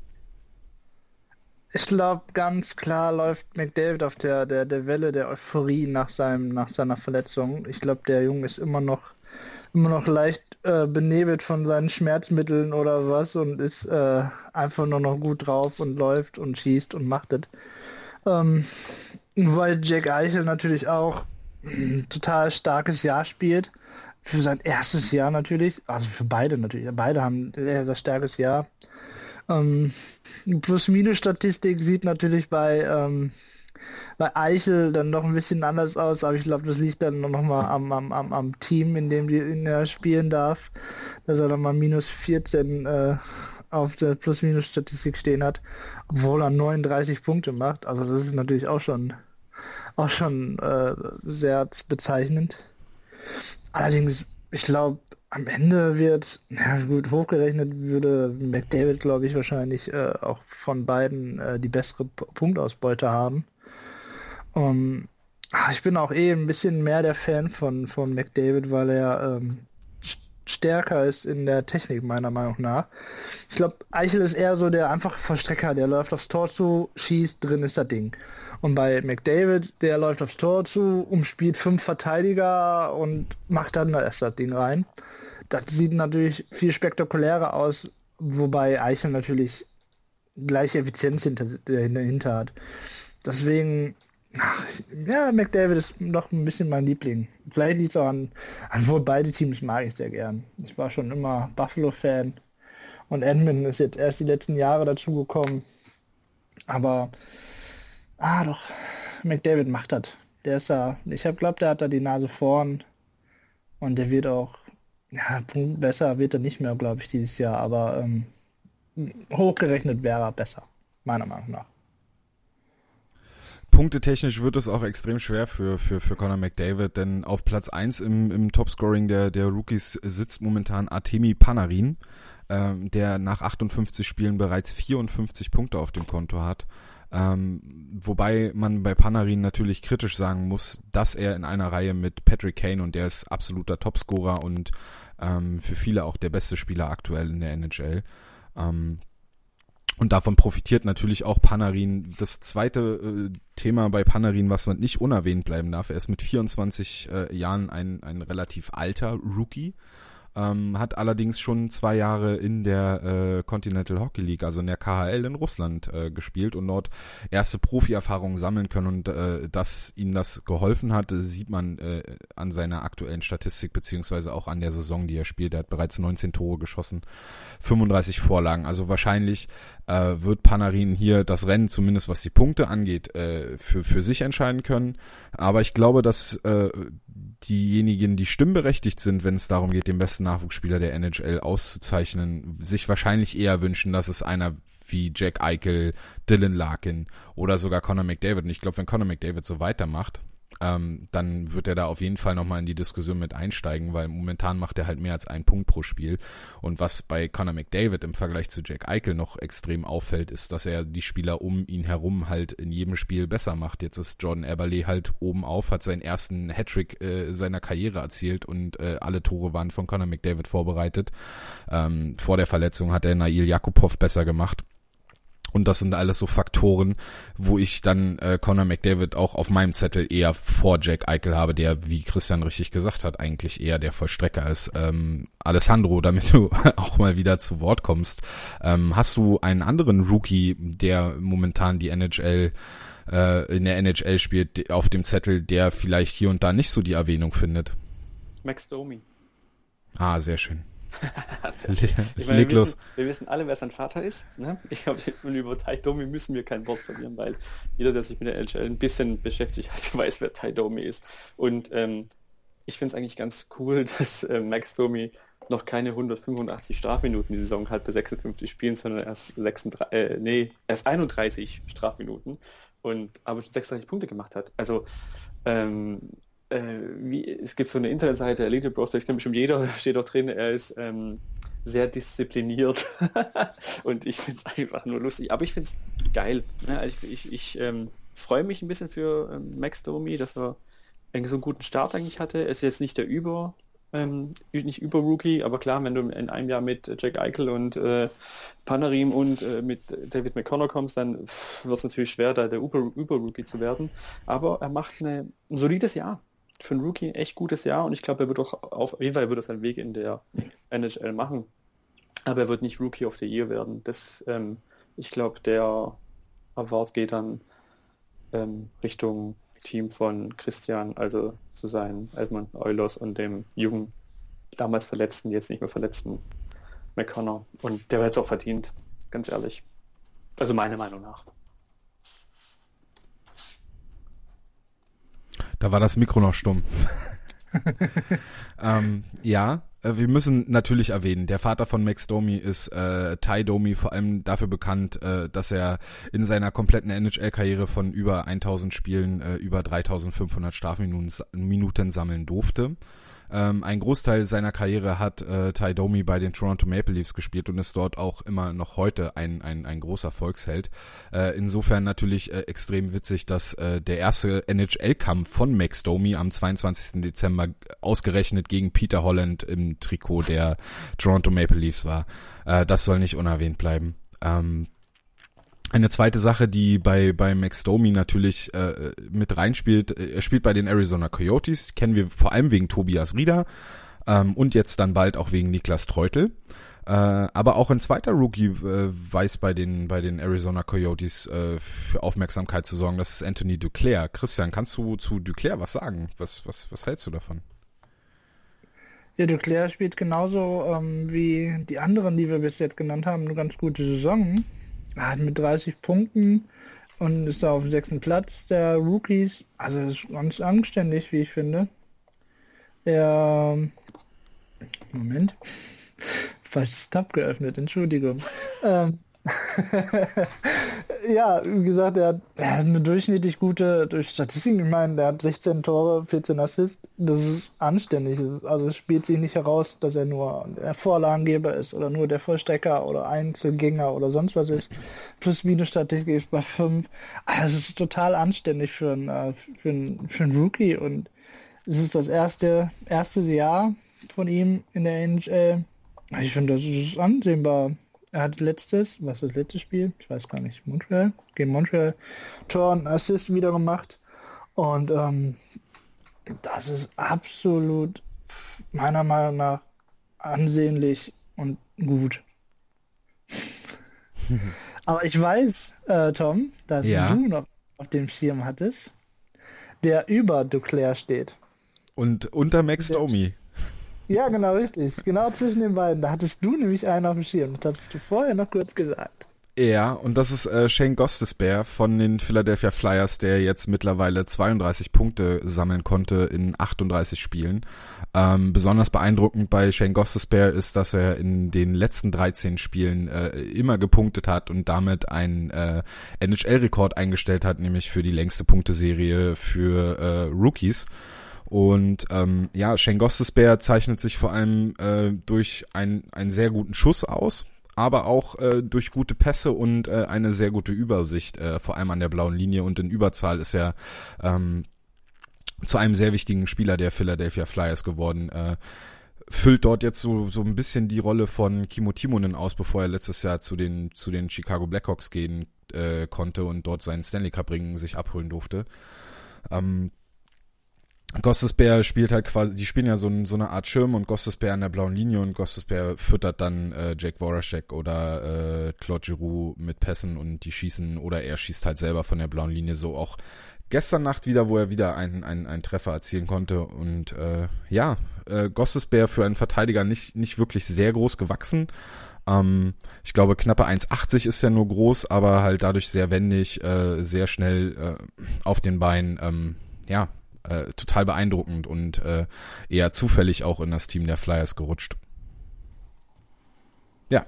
Ich glaube, ganz klar läuft McDavid auf der, der, der Welle der Euphorie nach, seinem, nach seiner Verletzung. Ich glaube, der Junge ist immer noch immer noch leicht äh, benebelt von seinen Schmerzmitteln oder was und ist äh, einfach nur noch gut drauf und läuft und schießt und macht es. Ähm, weil Jack Eichel natürlich auch ein total starkes Jahr spielt. Für sein erstes Jahr natürlich. Also für beide natürlich. Beide haben sehr, sehr starkes Jahr. Ähm, Plus-Minus-Statistik sieht natürlich bei, ähm, bei Eichel dann noch ein bisschen anders aus, aber ich glaube, das liegt dann noch mal am, am, am, am Team, in dem die, in er spielen darf, dass er dann mal minus 14 äh, auf der Plus-Minus-Statistik stehen hat, obwohl er 39 Punkte macht. Also das ist natürlich auch schon auch schon äh, sehr bezeichnend. Allerdings, ich glaube, am Ende wird, ja gut, hochgerechnet würde McDavid, glaube ich, wahrscheinlich äh, auch von beiden äh, die bessere P Punktausbeute haben. Um, ähm, ich bin auch eh ein bisschen mehr der Fan von, von McDavid, weil er ähm, stärker ist in der Technik, meiner Meinung nach. Ich glaube, Eichel ist eher so der einfache Verstrecker, der läuft aufs Tor zu, schießt, drin ist das Ding. Und bei McDavid, der läuft aufs Tor zu, umspielt fünf Verteidiger und macht dann erst das Ding rein. Das sieht natürlich viel spektakulärer aus, wobei Eichel natürlich gleiche Effizienz hinter, dahinter hat. Deswegen, ach, ja, McDavid ist noch ein bisschen mein Liebling. Vielleicht liegt es auch an, an wohl beide Teams mag ich sehr gern. Ich war schon immer Buffalo-Fan und Edmund ist jetzt erst die letzten Jahre dazugekommen. Aber, ah doch, McDavid macht das. Der ist da, ich habe glaubt, der hat da die Nase vorn und der wird auch ja, besser wird er nicht mehr, glaube ich, dieses Jahr, aber ähm, hochgerechnet wäre er besser, meiner Meinung nach. Punktetechnisch wird es auch extrem schwer für, für, für Conor McDavid, denn auf Platz 1 im, im Topscoring der, der Rookies sitzt momentan Artemi Panarin, ähm, der nach 58 Spielen bereits 54 Punkte auf dem Konto hat. Ähm, wobei man bei Panarin natürlich kritisch sagen muss, dass er in einer Reihe mit Patrick Kane und der ist absoluter Topscorer und ähm, für viele auch der beste Spieler aktuell in der NHL. Ähm, und davon profitiert natürlich auch Panarin. Das zweite äh, Thema bei Panarin, was man nicht unerwähnt bleiben darf, er ist mit 24 äh, Jahren ein, ein relativ alter Rookie. Ähm, hat allerdings schon zwei Jahre in der äh, Continental Hockey League, also in der KHL in Russland äh, gespielt und dort erste Profi-Erfahrungen sammeln können und äh, dass ihm das geholfen hat, sieht man äh, an seiner aktuellen Statistik beziehungsweise auch an der Saison, die er spielt. Er hat bereits 19 Tore geschossen, 35 Vorlagen. Also wahrscheinlich äh, wird Panarin hier das Rennen, zumindest was die Punkte angeht, äh, für, für sich entscheiden können. Aber ich glaube, dass äh, diejenigen, die stimmberechtigt sind, wenn es darum geht, den besten Nachwuchsspieler der NHL auszuzeichnen, sich wahrscheinlich eher wünschen, dass es einer wie Jack Eichel, Dylan Larkin oder sogar Conor McDavid. Und ich glaube, wenn Conor McDavid so weitermacht, ähm, dann wird er da auf jeden Fall nochmal in die Diskussion mit einsteigen, weil momentan macht er halt mehr als einen Punkt pro Spiel. Und was bei Conor McDavid im Vergleich zu Jack Eichel noch extrem auffällt, ist, dass er die Spieler um ihn herum halt in jedem Spiel besser macht. Jetzt ist Jordan Eberle halt oben auf, hat seinen ersten Hattrick äh, seiner Karriere erzielt und äh, alle Tore waren von Conor McDavid vorbereitet. Ähm, vor der Verletzung hat er Nail Jakubov besser gemacht. Und das sind alles so Faktoren, wo ich dann äh, Conor McDavid auch auf meinem Zettel eher vor Jack Eichel habe, der, wie Christian richtig gesagt hat, eigentlich eher der Vollstrecker ist. Ähm, Alessandro, damit du *laughs* auch mal wieder zu Wort kommst, ähm, hast du einen anderen Rookie, der momentan die NHL äh, in der NHL spielt, auf dem Zettel, der vielleicht hier und da nicht so die Erwähnung findet? Max Domi. Ah, sehr schön. *laughs* ich meine, wir, wissen, wir wissen alle, wer sein Vater ist. Ne? Ich glaube, über Tai Domi müssen wir kein Wort verlieren, weil jeder, der sich mit der LHL ein bisschen beschäftigt hat, *laughs* weiß, wer Tai Domi ist. Und ähm, ich finde es eigentlich ganz cool, *laughs* dass äh, Max Domi noch keine 185 Strafminuten die Saison hat bei 56 Spielen, sondern erst 36, äh, nee, erst 31 Strafminuten und aber schon 36 Punkte gemacht hat. Also ähm, äh, wie, es gibt so eine Internetseite, Elite Prospects, kennt bestimmt jeder, *laughs* steht auch drin, er ist ähm, sehr diszipliniert *laughs* und ich finde es einfach nur lustig, aber ich finde es geil. Ne? Also ich, ich, ich ähm, freue mich ein bisschen für ähm, Max Domi, dass er irgendwie so einen guten Start eigentlich hatte. Er ist jetzt nicht der Über ähm, nicht über Rookie, aber klar, wenn du in einem Jahr mit Jack Eichel und äh, Panarim und äh, mit David McConnor kommst, dann wird es natürlich schwer, da der Über-Rookie zu werden. Aber er macht eine, ein solides Jahr. Für einen Rookie ein echt gutes Jahr und ich glaube, er wird auch auf jeden Fall wird er seinen Weg in der NHL machen. Aber er wird nicht Rookie of the Year werden. Das, ähm, ich glaube, der Award geht dann ähm, Richtung Team von Christian, also zu seinen Edmund Eulers und dem jungen, damals verletzten, jetzt nicht mehr verletzten McConnor. Und der hätte es auch verdient, ganz ehrlich. Also meiner Meinung nach. Da war das Mikro noch stumm. *laughs* ähm, ja, äh, wir müssen natürlich erwähnen, der Vater von Max Domi ist äh, Ty Domi vor allem dafür bekannt, äh, dass er in seiner kompletten NHL-Karriere von über 1000 Spielen äh, über 3500 Strafminuten sammeln durfte. Ähm, ein Großteil seiner Karriere hat äh, Ty Domi bei den Toronto Maple Leafs gespielt und ist dort auch immer noch heute ein, ein, ein großer Volksheld. Äh, insofern natürlich äh, extrem witzig, dass äh, der erste NHL-Kampf von Max Domi am 22. Dezember ausgerechnet gegen Peter Holland im Trikot der Toronto Maple Leafs war. Äh, das soll nicht unerwähnt bleiben. Ähm, eine zweite Sache, die bei, bei Max Domi natürlich äh, mit reinspielt, er spielt bei den Arizona Coyotes, kennen wir vor allem wegen Tobias Rieder ähm, und jetzt dann bald auch wegen Niklas Treutel. Äh, aber auch ein zweiter Rookie äh, weiß bei den, bei den Arizona Coyotes äh, für Aufmerksamkeit zu sorgen, das ist Anthony Duclair. Christian, kannst du zu Duclair was sagen? Was, was, was hältst du davon? Ja, Duclair spielt genauso ähm, wie die anderen, die wir bis jetzt genannt haben, eine ganz gute Saison mit 30 Punkten und ist auf dem sechsten Platz der Rookies. Also ist ganz anständig, wie ich finde. Der Moment. *laughs* Falsches Tab geöffnet, Entschuldigung. ähm, *laughs* ja, wie gesagt, er hat, er hat eine durchschnittlich gute durch Statistiken. Ich meine, der hat 16 Tore, 14 Assists. Das ist anständig. Also es spielt sich nicht heraus, dass er nur der Vorlagengeber ist oder nur der Vollstrecker oder Einzelgänger oder sonst was ist. Plus Minus-Statistik ist bei 5. Also es ist total anständig für einen, äh, für einen, für einen Rookie und es ist das erste, erste Jahr von ihm in der NHL. Ich finde, das ist ansehnbar. Er hat letztes, was ist das letzte Spiel? Ich weiß gar nicht, Montreal, gegen Montreal, Tor und Assist wieder gemacht. Und ähm, das ist absolut meiner Meinung nach ansehnlich und gut. *laughs* Aber ich weiß, äh, Tom, dass ja. du noch auf dem Schirm hattest, der über Duclair steht. Und unter Max Domi. Ja, genau, richtig. Genau zwischen den beiden. Da hattest du nämlich einen auf dem Schirm. Das hast du vorher noch kurz gesagt. Ja, und das ist äh, Shane Gostesbear von den Philadelphia Flyers, der jetzt mittlerweile 32 Punkte sammeln konnte in 38 Spielen. Ähm, besonders beeindruckend bei Shane Gostesbear ist, dass er in den letzten 13 Spielen äh, immer gepunktet hat und damit einen äh, NHL-Rekord eingestellt hat, nämlich für die längste Punkteserie für äh, Rookies. Und ähm, ja, Shane Gostesbear zeichnet sich vor allem äh, durch ein, einen sehr guten Schuss aus, aber auch äh, durch gute Pässe und äh, eine sehr gute Übersicht, äh, vor allem an der blauen Linie und in Überzahl ist er ähm, zu einem sehr wichtigen Spieler der Philadelphia Flyers geworden. Äh, füllt dort jetzt so so ein bisschen die Rolle von Kimo Timonen aus, bevor er letztes Jahr zu den zu den Chicago Blackhawks gehen äh, konnte und dort seinen Stanley Cup Ring sich abholen durfte. Ähm, Gossesbär spielt halt quasi, die spielen ja so, so eine Art Schirm und Gossesbär an der blauen Linie und Gossesbär füttert dann äh, Jake Voracek oder äh, Claude Giroux mit Pässen und die schießen oder er schießt halt selber von der blauen Linie so auch gestern Nacht wieder, wo er wieder einen, einen, einen Treffer erzielen konnte und äh, ja, äh, Gossesbär für einen Verteidiger nicht, nicht wirklich sehr groß gewachsen. Ähm, ich glaube knappe 1,80 ist ja nur groß, aber halt dadurch sehr wendig, äh, sehr schnell äh, auf den Beinen, ähm, ja, äh, total beeindruckend und äh, eher zufällig auch in das Team der Flyers gerutscht. Ja.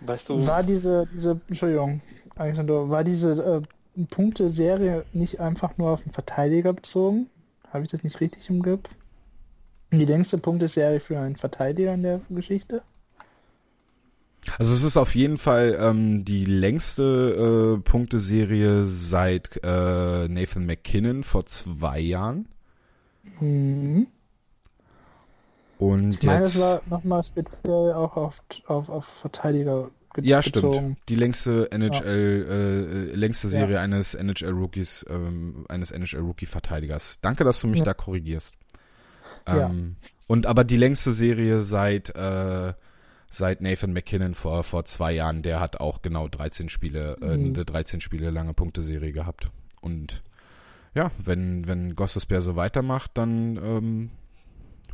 Weißt du. War diese, diese, Entschuldigung, war diese äh, Punkte-Serie nicht einfach nur auf den Verteidiger bezogen? Habe ich das nicht richtig im Griff? Die längste Punkteserie für einen Verteidiger in der Geschichte? Also es ist auf jeden Fall ähm, die längste äh, Punkteserie seit äh, Nathan McKinnon vor zwei Jahren. Mhm. Und Ich meine, jetzt. es war nochmal speziell auch auf, auf, auf Verteidiger ge ja, stimmt. Die längste NHL, äh, äh, längste Ja. Serie eines NHL Rookies, ähm, eines NHL Rookie Verteidigers. Danke, dass du mich Ja. da korrigierst. Ja. Ähm, Und aber die längste Serie seit äh, seit Nathan McKinnon vor vor zwei Jahren, der hat auch genau 13 Spiele, äh, Mhm. eine 13 Spiele lange Punkteserie gehabt. Und ja, wenn wenn Gossesbeer so weitermacht, dann ähm,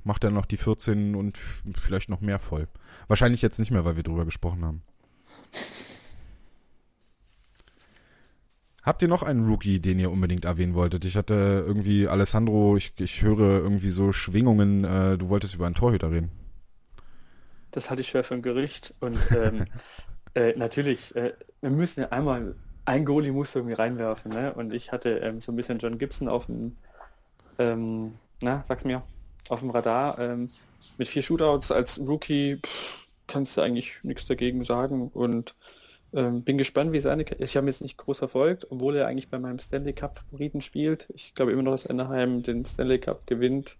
macht er noch die 14 und vielleicht noch mehr voll. Wahrscheinlich jetzt nicht mehr, weil wir drüber gesprochen haben. Habt ihr noch einen Rookie, den ihr unbedingt erwähnen wolltet? Ich hatte irgendwie, Alessandro, ich, ich höre irgendwie so Schwingungen, äh, du wolltest über einen Torhüter reden. Das halte ich schwer für ein Gerücht. Und ähm, *laughs* äh, natürlich, äh, wir müssen ja einmal, ein Goalie muss irgendwie reinwerfen. Ne? Und ich hatte ähm, so ein bisschen John Gibson auf dem, ähm, na, sag's mir, auf dem Radar. Ähm, mit vier Shootouts als Rookie pff, kannst du eigentlich nichts dagegen sagen. Und ähm, bin gespannt, wie seine... Ich habe jetzt nicht groß verfolgt, obwohl er eigentlich bei meinem Stanley Cup Favoriten spielt. Ich glaube immer noch, dass Anaheim den Stanley Cup gewinnt.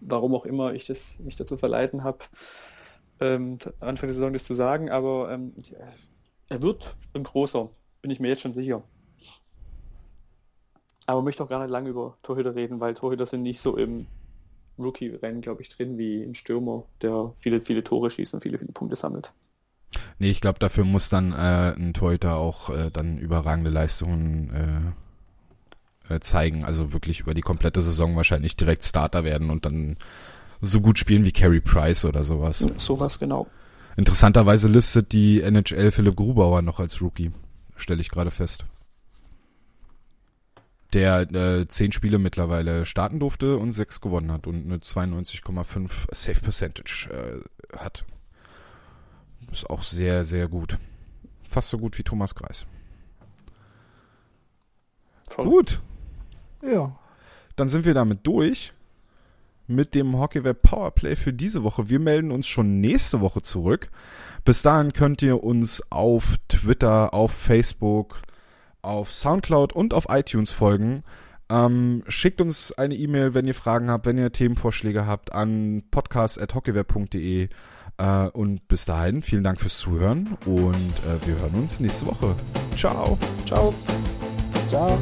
Warum auch immer ich das mich dazu verleiten habe ähm, Anfang der Saison das zu sagen, aber ähm, er wird ein großer, bin ich mir jetzt schon sicher. Aber möchte auch gar nicht lange über Torhüter reden, weil Torhüter sind nicht so im Rookie-Rennen, glaube ich, drin wie ein Stürmer, der viele, viele Tore schießt und viele, viele Punkte sammelt. Nee, ich glaube, dafür muss dann äh, ein Torhüter auch äh, dann überragende Leistungen äh, äh, zeigen. Also wirklich über die komplette Saison wahrscheinlich direkt Starter werden und dann so gut spielen wie Carey Price oder sowas. Sowas genau. Interessanterweise listet die NHL Philipp Grubauer noch als Rookie. Stelle ich gerade fest. Der äh, zehn Spiele mittlerweile starten durfte und sechs gewonnen hat und eine 92,5 Safe Percentage äh, hat. Ist auch sehr, sehr gut. Fast so gut wie Thomas Greis. Voll. Gut, Ja. dann sind wir damit durch mit dem Hockeyweb Powerplay für diese Woche. Wir melden uns schon nächste Woche zurück. Bis dahin könnt ihr uns auf Twitter, auf Facebook, auf Soundcloud und auf iTunes folgen. Ähm, schickt uns eine E-Mail, wenn ihr Fragen habt, wenn ihr Themenvorschläge habt, an podcast.hockeyweb.de. Äh, und bis dahin, vielen Dank fürs Zuhören und äh, wir hören uns nächste Woche. Ciao. Ciao. Ciao.